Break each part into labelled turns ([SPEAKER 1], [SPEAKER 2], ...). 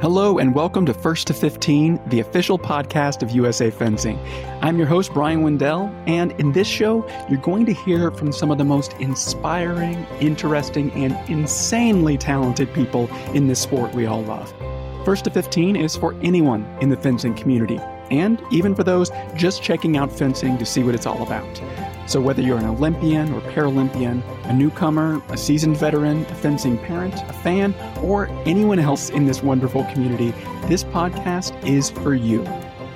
[SPEAKER 1] Hello, and welcome to First to 15, the official podcast of USA Fencing. I'm your host, Bryan Wendell, and in this show, you're going to hear from some of the most inspiring, interesting, and insanely talented people in this sport we all love. First to 15 is for anyone in the fencing community, and even for those just checking out fencing to see what it's all about. So, whether you're an Olympian or Paralympian, a newcomer, a seasoned veteran, a fencing parent, a fan, or anyone else in this wonderful community, this podcast is for you.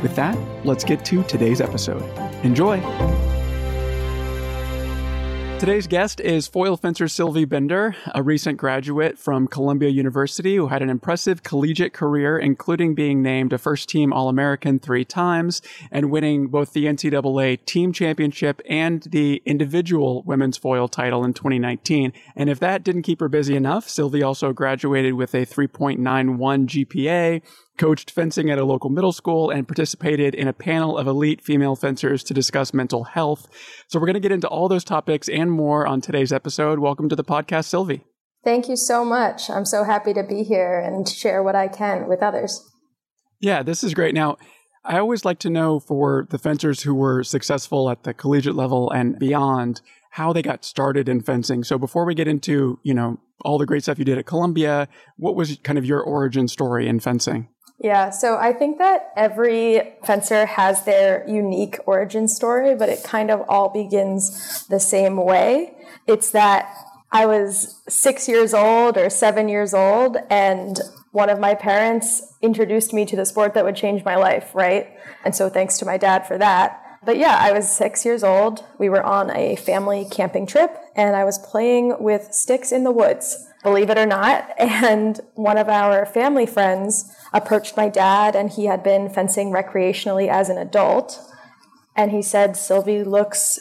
[SPEAKER 1] With that, let's get to today's episode. Enjoy! Today's guest is foil fencer Sylvie Binder, a recent graduate from Columbia University who had an impressive collegiate career, including being named a first team All American three times and winning both the NCAA team championship and the individual women's foil title in 2019. And if that didn't keep her busy enough, Sylvie also graduated with a 3.91 GPA coached fencing at a local middle school, and participated in a panel of elite female fencers to discuss mental health. So we're going to get into all those topics and more on today's episode. Welcome to the podcast, Sylvie.
[SPEAKER 2] Thank you so much. I'm so happy to be here and share what I can with others.
[SPEAKER 1] Yeah, this is great. Now, I always like to know for the fencers who were successful at the collegiate level and beyond, how they got started in fencing. So before we get into, you know, all the great stuff you did at Columbia, what was kind of your origin story in fencing?
[SPEAKER 2] Yeah, so I think that every fencer has their unique origin story, but it kind of all begins the same way. It's that I was six years old or seven years old, and one of my parents introduced me to the sport that would change my life, right? And so thanks to my dad for that. But yeah, I was six years old. We were on a family camping trip, and I was playing with sticks in the woods believe it or not. And one of our family friends approached my dad, and he had been fencing recreationally as an adult. And he said, Sylvie looks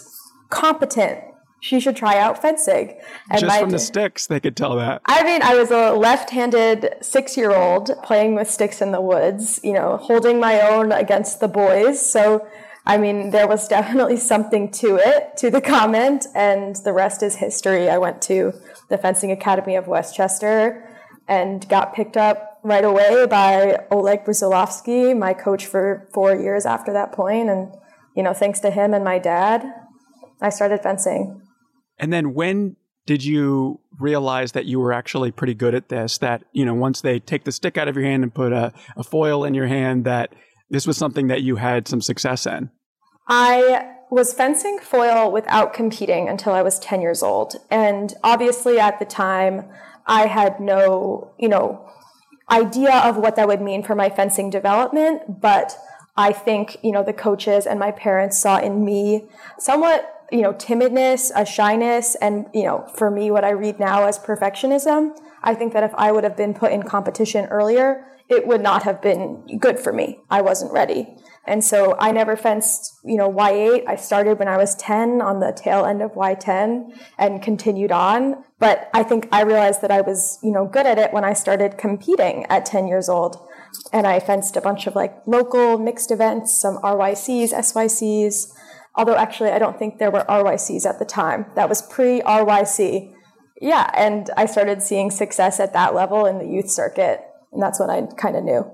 [SPEAKER 2] competent. She should try out fencing.
[SPEAKER 1] And Just from the sticks, they could tell that.
[SPEAKER 2] I mean, I was a left handed six year old playing with sticks in the woods, you know, holding my own against the boys. So I mean, there was definitely something to it, to the comment, and the rest is history. I went to the Fencing Academy of Westchester and got picked up right away by Oleg Brusilovsky, my coach for four years after that point. And, you know, thanks to him and my dad, I started fencing.
[SPEAKER 1] And then when did you realize that you were actually pretty good at this? That, you know, once they take the stick out of your hand and put a, a foil in your hand, that this was something that you had some success in.
[SPEAKER 2] I was fencing foil without competing until I was 10 years old. And obviously at the time, I had no, you know, idea of what that would mean for my fencing development, but I think, you know, the coaches and my parents saw in me somewhat, you know, timidness, a shyness, and, you know, for me, what I read now as perfectionism. I think that if I would have been put in competition earlier, it would not have been good for me. I wasn't ready. And so I never fenced, you know, Y8. I started when I was 10 on the tail end of Y10 and continued on. But I think I realized that I was, you know, good at it when I started competing at 10 years old. And I fenced a bunch of like local mixed events, some RYCs, SYCs. Although actually, I don't think there were RYCs at the time. That was pre RYC. Yeah. And I started seeing success at that level in the youth circuit. And that's when I kind of knew.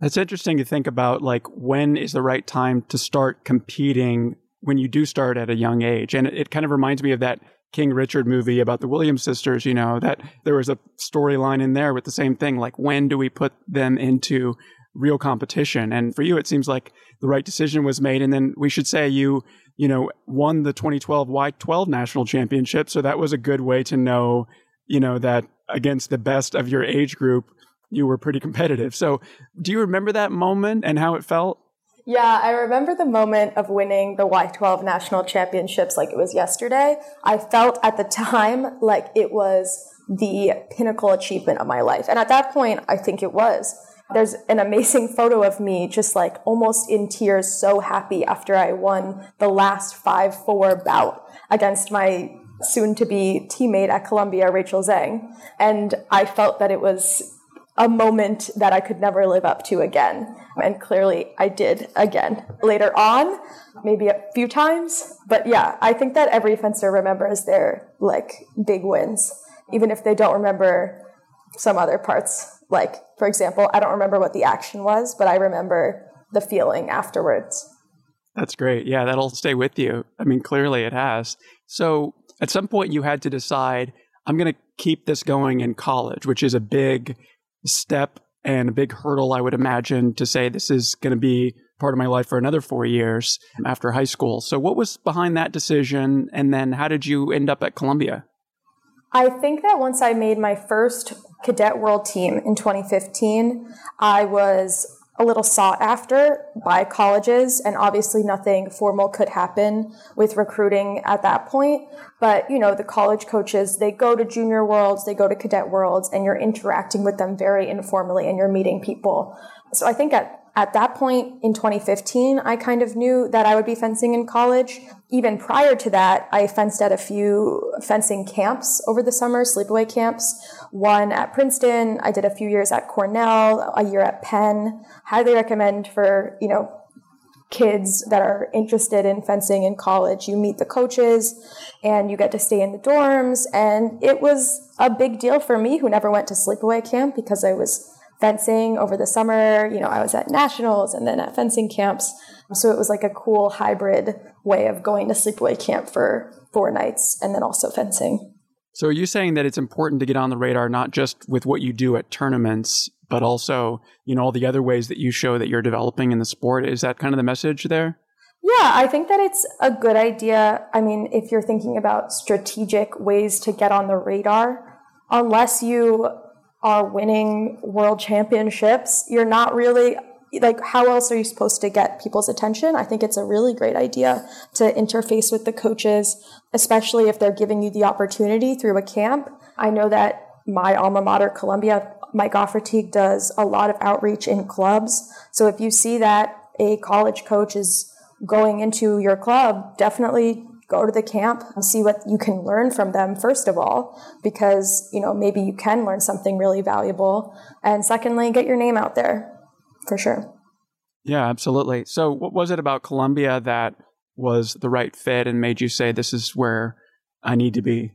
[SPEAKER 1] That's interesting to think about like when is the right time to start competing when you do start at a young age. And it, it kind of reminds me of that King Richard movie about the Williams sisters, you know, that there was a storyline in there with the same thing. Like, when do we put them into real competition? And for you, it seems like the right decision was made. And then we should say you, you know, won the 2012 Y12 national championship. So that was a good way to know, you know, that against the best of your age group, you were pretty competitive. So, do you remember that moment and how it felt?
[SPEAKER 2] Yeah, I remember the moment of winning the Y12 national championships like it was yesterday. I felt at the time like it was the pinnacle achievement of my life. And at that point, I think it was. There's an amazing photo of me just like almost in tears, so happy after I won the last 5 4 bout against my soon to be teammate at Columbia, Rachel Zhang. And I felt that it was a moment that I could never live up to again. And clearly I did again later on, maybe a few times. But yeah, I think that every fencer remembers their like big wins, even if they don't remember some other parts Like, for example, I don't remember what the action was, but I remember the feeling afterwards.
[SPEAKER 1] That's great. Yeah, that'll stay with you. I mean, clearly it has. So at some point, you had to decide I'm going to keep this going in college, which is a big step and a big hurdle, I would imagine, to say this is going to be part of my life for another four years after high school. So, what was behind that decision? And then, how did you end up at Columbia?
[SPEAKER 2] I think that once I made my first cadet world team in 2015, I was a little sought after by colleges and obviously nothing formal could happen with recruiting at that point. But you know the college coaches they go to junior worlds they go to cadet worlds and you're interacting with them very informally and you're meeting people. So i think at at that point in 2015, I kind of knew that I would be fencing in college. Even prior to that, I fenced at a few fencing camps over the summer, sleepaway camps. One at Princeton. I did a few years at Cornell, a year at Penn. Highly recommend for, you know, kids that are interested in fencing in college. You meet the coaches and you get to stay in the dorms. And it was a big deal for me who never went to sleepaway camp because I was fencing over the summer. You know, I was at nationals and then at fencing camps. So it was like a cool hybrid way of going to sleepaway camp for four nights and then also fencing.
[SPEAKER 1] So are you saying that it's important to get on the radar not just with what you do at tournaments, but also, you know, all the other ways that you show that you're developing in the sport? Is that kind of the message there?
[SPEAKER 2] Yeah, I think that it's a good idea. I mean, if you're thinking about strategic ways to get on the radar, unless you are winning world championships, you're not really like how else are you supposed to get people's attention? I think it's a really great idea to interface with the coaches, especially if they're giving you the opportunity through a camp. I know that my alma mater, Columbia, Mike Aufrichtig does a lot of outreach in clubs. So if you see that a college coach is going into your club, definitely go to the camp and see what you can learn from them first of all because you know maybe you can learn something really valuable and secondly get your name out there for sure
[SPEAKER 1] yeah absolutely so what was it about columbia that was the right fit and made you say this is where i need to be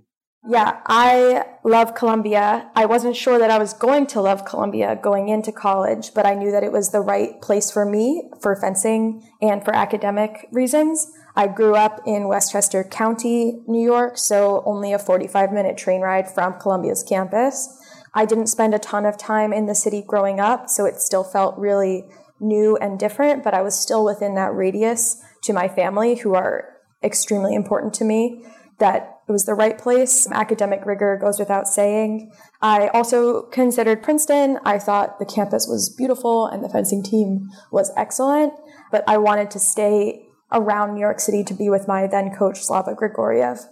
[SPEAKER 2] yeah, I love Columbia. I wasn't sure that I was going to love Columbia going into college, but I knew that it was the right place for me for fencing and for academic reasons. I grew up in Westchester County, New York, so only a 45 minute train ride from Columbia's campus. I didn't spend a ton of time in the city growing up, so it still felt really new and different, but I was still within that radius to my family who are extremely important to me that it was the right place. Academic rigor goes without saying. I also considered Princeton. I thought the campus was beautiful and the fencing team was excellent, but I wanted to stay around New York City to be with my then coach Slava Grigoriev.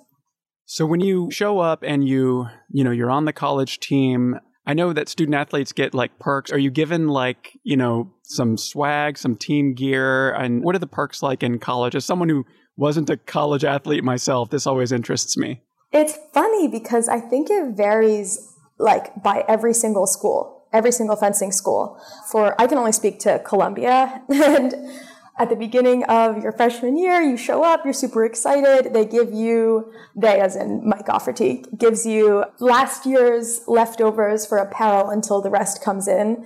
[SPEAKER 1] So when you show up and you, you know, you're on the college team, I know that student athletes get like perks. Are you given like, you know, some swag, some team gear? And what are the perks like in college? As someone who wasn't a college athlete myself, this always interests me.
[SPEAKER 2] It's funny because I think it varies like by every single school, every single fencing school. For I can only speak to Columbia and at the beginning of your freshman year, you show up, you're super excited. They give you, they as in Mike Aufrichtig, gives you last year's leftovers for apparel until the rest comes in.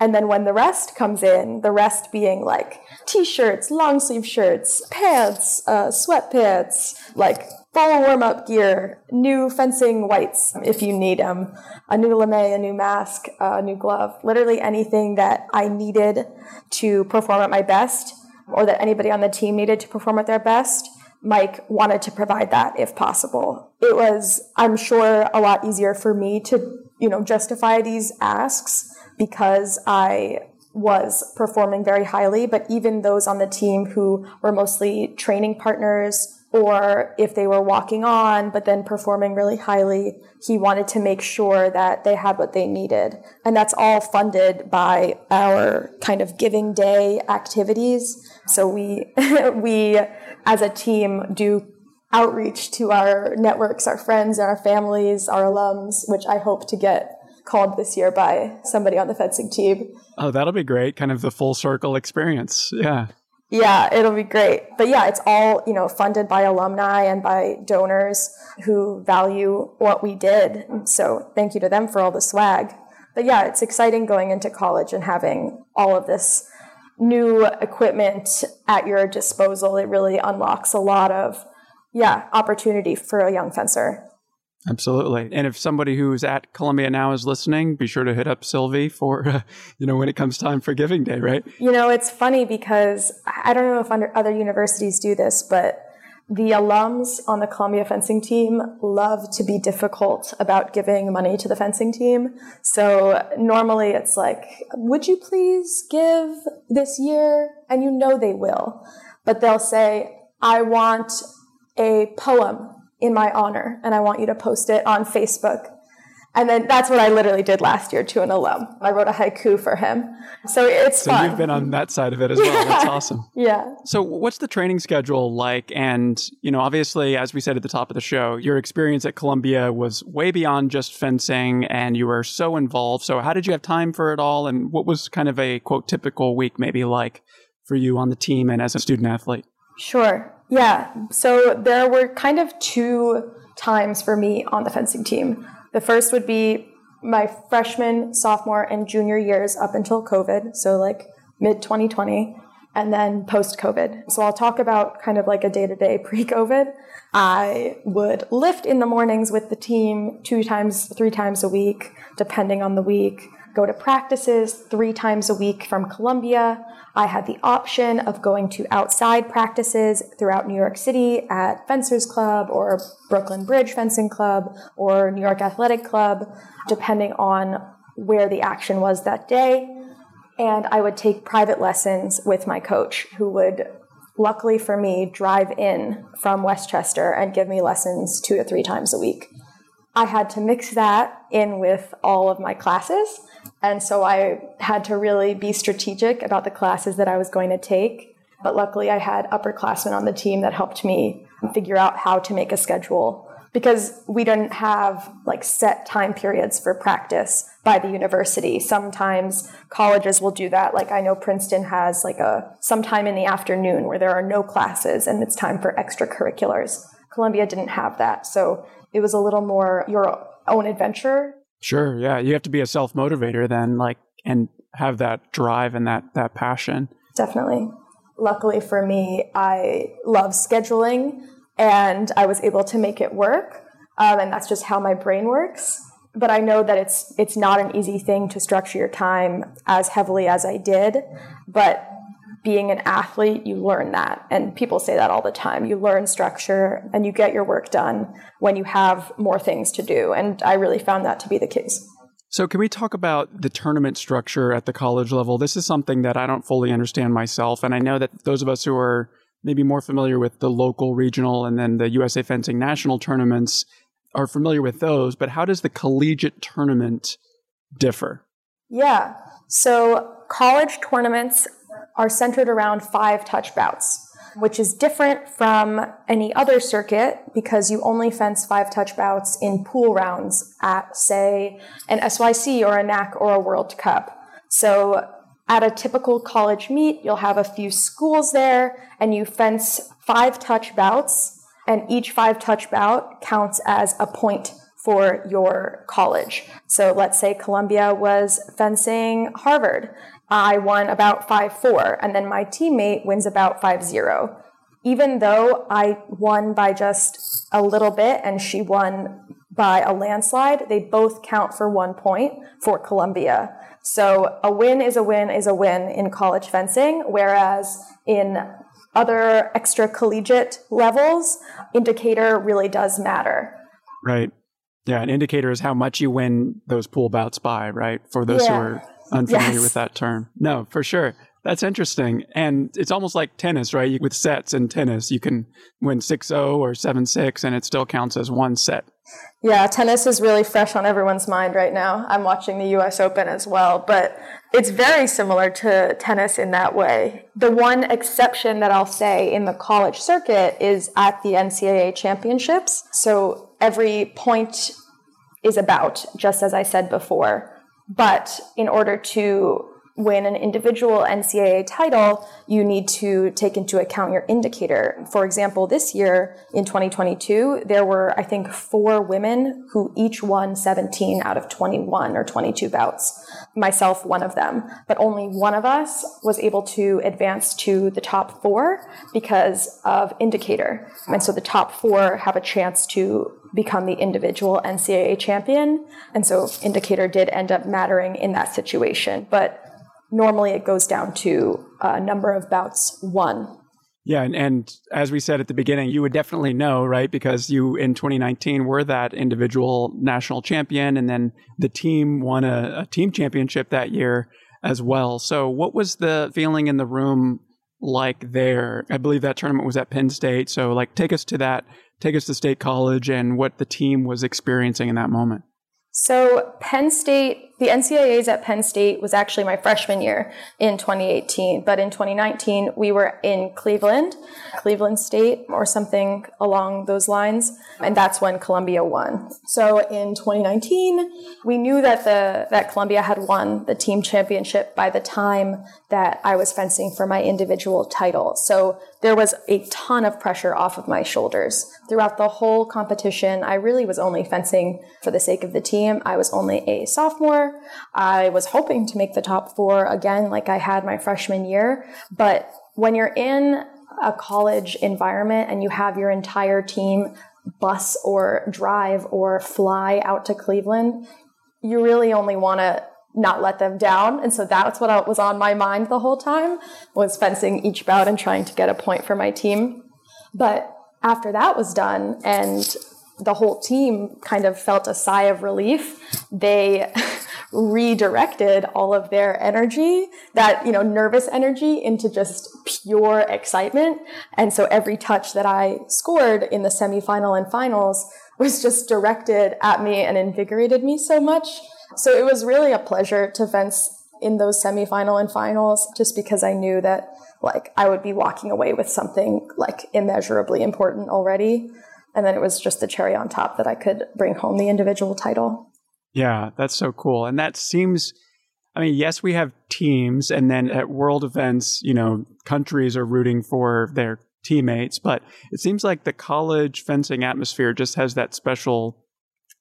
[SPEAKER 2] And then when the rest comes in, the rest being like t-shirts, long sleeve shirts, pants, uh, sweatpants, like full warm up gear, new fencing whites if you need them, a new lame, a new mask, a new glove, literally anything that I needed to perform at my best or that anybody on the team needed to perform at their best. Mike wanted to provide that if possible. It was, I'm sure, a lot easier for me to, you know, justify these asks because I was performing very highly, but even those on the team who were mostly training partners or if they were walking on but then performing really highly, he wanted to make sure that they had what they needed. And that's all funded by our kind of giving day activities. So we we as a team do outreach to our networks, our friends, our families, our alums, which I hope to get called this year by somebody on the fencing team.
[SPEAKER 1] Oh, that'll be great. Kind of the full circle experience. Yeah.
[SPEAKER 2] Yeah, it'll be great. But yeah, it's all, you know, funded by alumni and by donors who value what we did. So thank you to them for all the swag. but yeah, it's exciting going into college and having all of this new equipment at your disposal. It really unlocks a lot of yeah opportunity for a young fencer.
[SPEAKER 1] Absolutely. And if somebody who's at Columbia now is listening, be sure to hit up Sylvie for, uh, you know, when it comes time for Giving Day, right?
[SPEAKER 2] You know, it's funny because I don't know if under other universities do this, but the alums on the Columbia fencing team love to be difficult about giving money to the fencing team. So normally it's like, would you please give this year? And you know they will. But they'll say, I want a poem in my honor and I want you to post it on Facebook. And then that's what I literally did last year to an alum. I wrote a haiku for him. So it's
[SPEAKER 1] so
[SPEAKER 2] fun.
[SPEAKER 1] you've been on that side of it as well. That's awesome.
[SPEAKER 2] Yeah.
[SPEAKER 1] So what's the training schedule like? And, you know, obviously, as we said at the top of the show, your experience at Columbia was way beyond just fencing and you were so involved. So how did you have time for it all? And what was kind of a quote typical week maybe like for you on the team and as a student athlete?
[SPEAKER 2] Sure. Yeah. So there were kind of two times for me on the fencing team. The first would be my freshman, sophomore, and junior years up until COVID, so like mid 2020, and then post COVID. So I'll talk about kind of like a day to day pre COVID. I would lift in the mornings with the team two times, three times a week, depending on the week go to practices three times a week from Columbia. I had the option of going to outside practices throughout New York City at Fencers Club or Brooklyn Bridge Fencing Club or New York Athletic Club, depending on where the action was that day. And I would take private lessons with my coach, who would, luckily for me, drive in from Westchester and give me lessons two to three times a week. I had to mix that in with all of my classes. And so I had to really be strategic about the classes that I was going to take. But luckily, I had upperclassmen on the team that helped me figure out how to make a schedule because we didn't have like set time periods for practice by the university. Sometimes colleges will do that. Like I know Princeton has like a sometime in the afternoon where there are no classes and it's time for extracurriculars. Columbia didn't have that. So it was a little more your own adventure
[SPEAKER 1] Sure. Yeah. You have to be a self motivator then, like, and have that drive and that, that passion.
[SPEAKER 2] Definitely. Luckily for me, I love scheduling and I was able to make it work. Um, and that's just how my brain works. But I know that it's it's not an easy thing to structure your time as heavily as I did. But being an athlete, you learn that. And people say that all the time. You learn structure and you get your work done when you have more things to do. And I really found that to be the case.
[SPEAKER 1] So, can we talk about the tournament structure at the college level? This is something that I don't fully understand myself. And I know that those of us who are maybe more familiar with the local, regional, and then the USA Fencing national tournaments are familiar with those. But how does the collegiate tournament differ?
[SPEAKER 2] Yeah. So, college tournaments are centered around five touch bouts, which is different from any other circuit because you only fence five touch bouts in pool rounds at, say, an SYC or a NAC or a World Cup. So at a typical college meet, you'll have a few schools there and you fence five touch bouts, and each five touch bout counts as a point for your college. So let's say Columbia was fencing Harvard. I won about 5 4, and then my teammate wins about 5 0. Even though I won by just a little bit and she won by a landslide, they both count for one point for Columbia. So a win is a win is a win in college fencing, whereas in other extra collegiate levels, indicator really does matter.
[SPEAKER 1] Right. Yeah, an indicator is how much you win those pool bouts by, right? For those yeah. who are unfamiliar yes. with that term. No, for sure. That's interesting. And it's almost like tennis, right? With sets in tennis, you can win 6 0 or 7 6, and it still counts as one set.
[SPEAKER 2] Yeah, tennis is really fresh on everyone's mind right now. I'm watching the US Open as well, but it's very similar to tennis in that way. The one exception that I'll say in the college circuit is at the NCAA championships. So every point is about, just as I said before. But in order to win an individual NCAA title, you need to take into account your indicator. For example, this year in 2022, there were, I think, four women who each won 17 out of 21 or 22 bouts. Myself, one of them. But only one of us was able to advance to the top four because of indicator. And so the top four have a chance to become the individual NCAA champion. And so indicator did end up mattering in that situation. But normally it goes down to a number of bouts one.
[SPEAKER 1] Yeah, and, and as we said at the beginning, you would definitely know, right? Because you in 2019 were that individual national champion, and then the team won a, a team championship that year as well. So, what was the feeling in the room like there? I believe that tournament was at Penn State. So, like, take us to that, take us to State College and what the team was experiencing in that moment.
[SPEAKER 2] So, Penn State the NCAAs at Penn State was actually my freshman year in 2018, but in 2019 we were in Cleveland, Cleveland State or something along those lines, and that's when Columbia won. So in 2019, we knew that the that Columbia had won the team championship by the time that I was fencing for my individual title. So there was a ton of pressure off of my shoulders. Throughout the whole competition, I really was only fencing for the sake of the team. I was only a sophomore I was hoping to make the top four again, like I had my freshman year. But when you're in a college environment and you have your entire team bus or drive or fly out to Cleveland, you really only want to not let them down. And so that's what was on my mind the whole time was fencing each bout and trying to get a point for my team. But after that was done and the whole team kind of felt a sigh of relief, they redirected all of their energy, that, you know, nervous energy into just pure excitement. And so every touch that I scored in the semifinal and finals was just directed at me and invigorated me so much. So it was really a pleasure to fence in those semifinal and finals just because I knew that like I would be walking away with something like immeasurably important already. And then it was just the cherry on top that I could bring home the individual title.
[SPEAKER 1] Yeah, that's so cool. And that seems, I mean, yes, we have teams, and then at world events, you know, countries are rooting for their teammates, but it seems like the college fencing atmosphere just has that special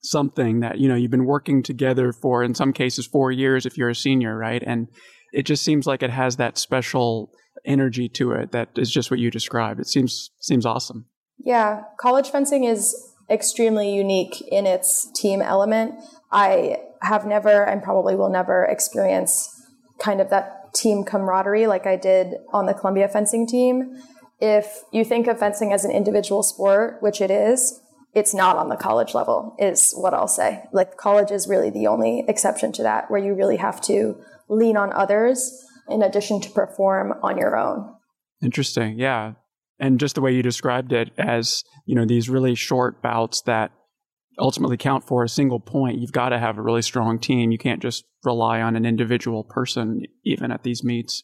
[SPEAKER 1] something that, you know, you've been working together for, in some cases, four years if you're a senior, right? And it just seems like it has that special energy to it that is just what you described. It seems seems awesome.
[SPEAKER 2] Yeah, college fencing is extremely unique in its team element. I have never and probably will never experience kind of that team camaraderie like I did on the Columbia fencing team. If you think of fencing as an individual sport, which it is, it's not on the college level, is what I'll say. Like college is really the only exception to that, where you really have to lean on others in addition to perform on your own.
[SPEAKER 1] Interesting. Yeah. And just the way you described it as, you know, these really short bouts that ultimately count for a single point, you've got to have a really strong team. You can't just rely on an individual person, even at these meets.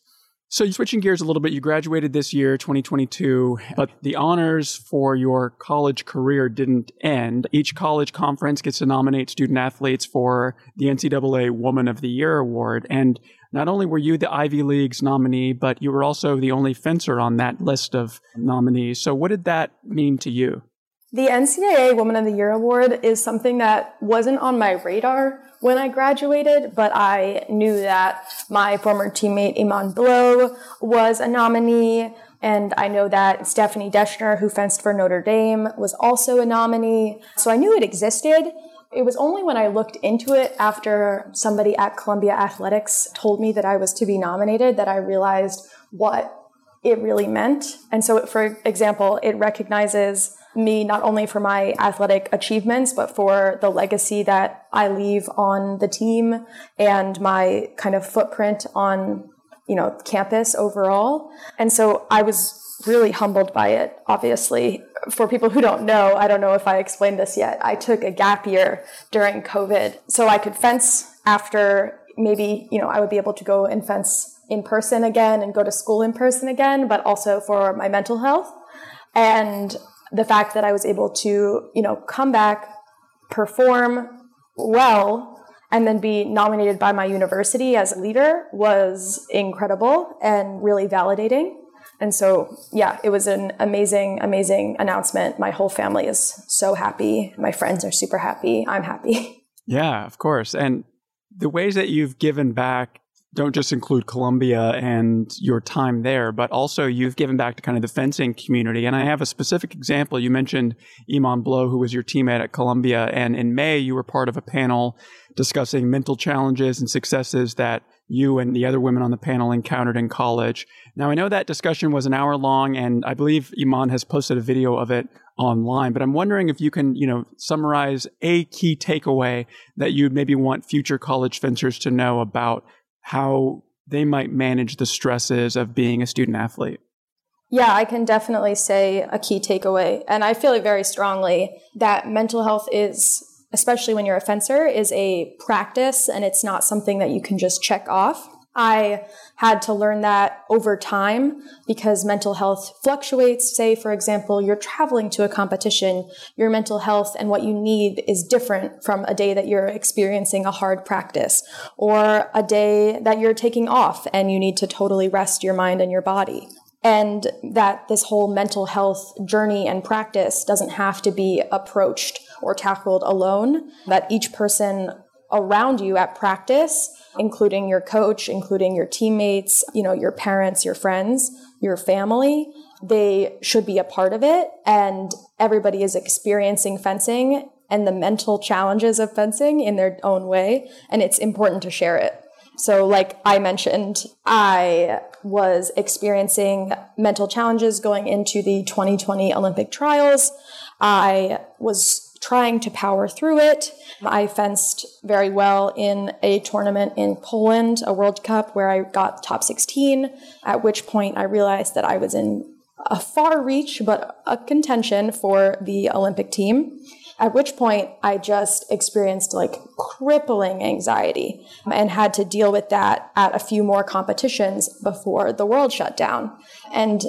[SPEAKER 1] So, you're switching gears a little bit, you graduated this year, 2022, but the honors for your college career didn't end. Each college conference gets to nominate student athletes for the NCAA Woman of the Year award. And not only were you the Ivy League's nominee, but you were also the only fencer on that list of nominees. So, what did that mean to you?
[SPEAKER 2] The NCAA Woman of the Year award is something that wasn't on my radar when I graduated, but I knew that my former teammate Iman Blow was a nominee. And I know that Stephanie Deschner, who fenced for Notre Dame, was also a nominee. So I knew it existed. It was only when I looked into it after somebody at Columbia Athletics told me that I was to be nominated that I realized what it really meant. And so, for example, it recognizes me not only for my athletic achievements, but for the legacy that I leave on the team and my kind of footprint on, you know, campus overall. And so I was really humbled by it, obviously. For people who don't know, I don't know if I explained this yet. I took a gap year during COVID so I could fence after maybe, you know, I would be able to go and fence in person again and go to school in person again, but also for my mental health. And the fact that I was able to, you know, come back, perform well, and then be nominated by my university as a leader was incredible and really validating. And so, yeah, it was an amazing, amazing announcement. My whole family is so happy. My friends are super happy. I'm happy.
[SPEAKER 1] Yeah, of course. And the ways that you've given back don't just include Columbia and your time there, but also you've given back to kind of the fencing community. And I have a specific example. You mentioned Iman Blow, who was your teammate at Columbia. And in May, you were part of a panel discussing mental challenges and successes that you and the other women on the panel encountered in college. Now, I know that discussion was an hour long, and I believe Iman has posted a video of it online, but I'm wondering if you can, you know, summarize a key takeaway that you'd maybe want future college fencers to know about how they might manage the stresses of being a student athlete?
[SPEAKER 2] Yeah, I can definitely say a key takeaway. And I feel it very strongly that mental health is, especially when you're a fencer, is a practice and it's not something that you can just check off. I had to learn that over time because mental health fluctuates. Say, for example, you're traveling to a competition, your mental health and what you need is different from a day that you're experiencing a hard practice or a day that you're taking off and you need to totally rest your mind and your body. And that this whole mental health journey and practice doesn't have to be approached or tackled alone, that each person around you at practice including your coach, including your teammates, you know, your parents, your friends, your family. They should be a part of it. And everybody is experiencing fencing and the mental challenges of fencing in their own way. And it's important to share it. So, like I mentioned, I was experiencing mental challenges going into the 2020 Olympic trials. I was trying to power through it. I fenced very well in a tournament in Poland, a World Cup, where I got top 16, at which point I realized that I was in a far reach, but a contention for the Olympic team. At which point I just experienced like crippling anxiety and had to deal with that at a few more competitions before the world shut down. And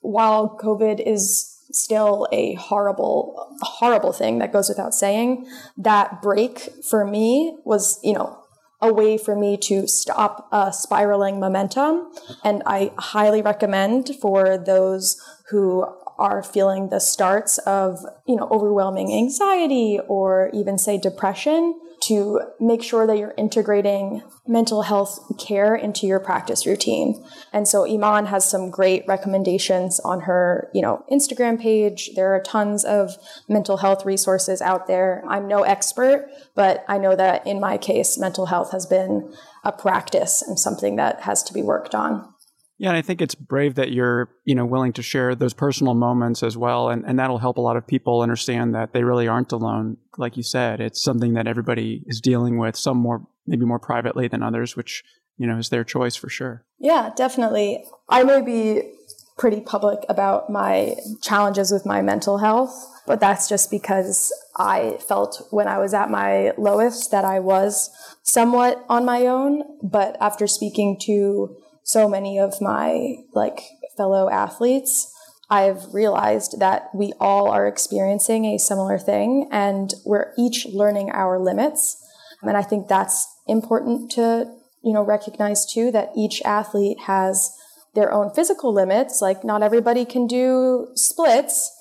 [SPEAKER 2] while COVID is still a horrible, horrible thing that goes without saying. That break for me was, you know, a way for me to stop a spiraling momentum. And I highly recommend for those who are feeling the starts of, you know, overwhelming anxiety or even say depression to make sure that you're integrating mental health care into your practice routine. And so Iman has some great recommendations on her, you know, Instagram page. There are tons of mental health resources out there. I'm no expert, but I know that in my case, mental health has been a practice and something that has to be worked on.
[SPEAKER 1] Yeah, and I think it's brave that you're, you know, willing to share those personal moments as well. And, and that'll help a lot of people understand that they really aren't alone. Like you said, it's something that everybody is dealing with, some more, maybe more privately than others, which, you know, is their choice for sure.
[SPEAKER 2] Yeah, definitely. I may be pretty public about my challenges with my mental health, but that's just because I felt when I was at my lowest that I was somewhat on my own. But after speaking to so many of my like fellow athletes, I've realized that we all are experiencing a similar thing and we're each learning our limits. And I think that's important to, you know, recognize too that each athlete has their own physical limits. Like not everybody can do splits,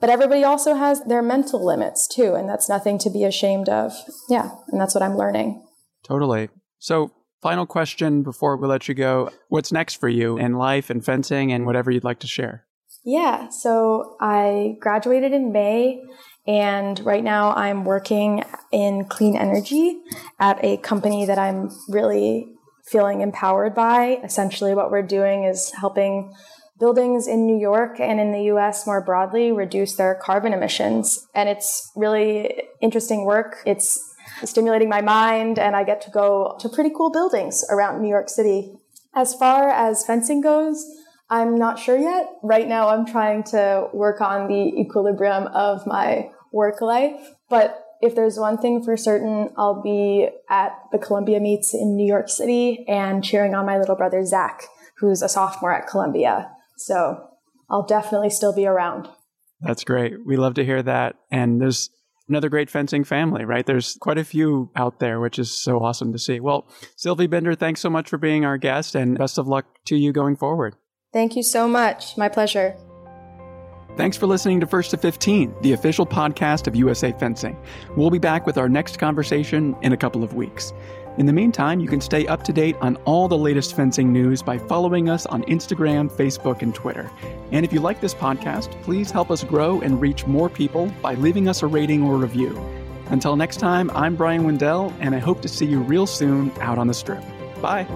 [SPEAKER 2] but everybody also has their mental limits too. And that's nothing to be ashamed of. Yeah. And that's what I'm learning.
[SPEAKER 1] Totally. So Final question before we let you go. What's next for you in life and fencing and whatever you'd like to share?
[SPEAKER 2] Yeah, so I graduated in May and right now I'm working in clean energy at a company that I'm really feeling empowered by. Essentially, what we're doing is helping buildings in New York and in the US more broadly reduce their carbon emissions. And it's really interesting work. It's stimulating my mind, and I get to go to pretty cool buildings around New York City. As far as fencing goes, I'm not sure yet. Right now, I'm trying to work on the equilibrium of my work life. But if there's one thing for certain, I'll be at the Columbia meets in New York City and cheering on my little brother, Zach, who's a sophomore at Columbia. So I'll definitely still be around.
[SPEAKER 1] That's great. We love to hear that. And there's another great fencing family, right? There's quite a few out there, which is so awesome to see. Well, Sylvie Binder, thanks so much for being our guest and best of luck to you going forward.
[SPEAKER 2] Thank you so much. My pleasure.
[SPEAKER 1] Thanks for listening to First to 15, the official podcast of USA Fencing. We'll be back with our next conversation in a couple of weeks. In the meantime, you can stay up to date on all the latest fencing news by following us on Instagram, Facebook, and Twitter. And if you like this podcast, please help us grow and reach more people by leaving us a rating or review. Until next time, I'm Bryan Wendell, and I hope to see you real soon out on the strip. Bye.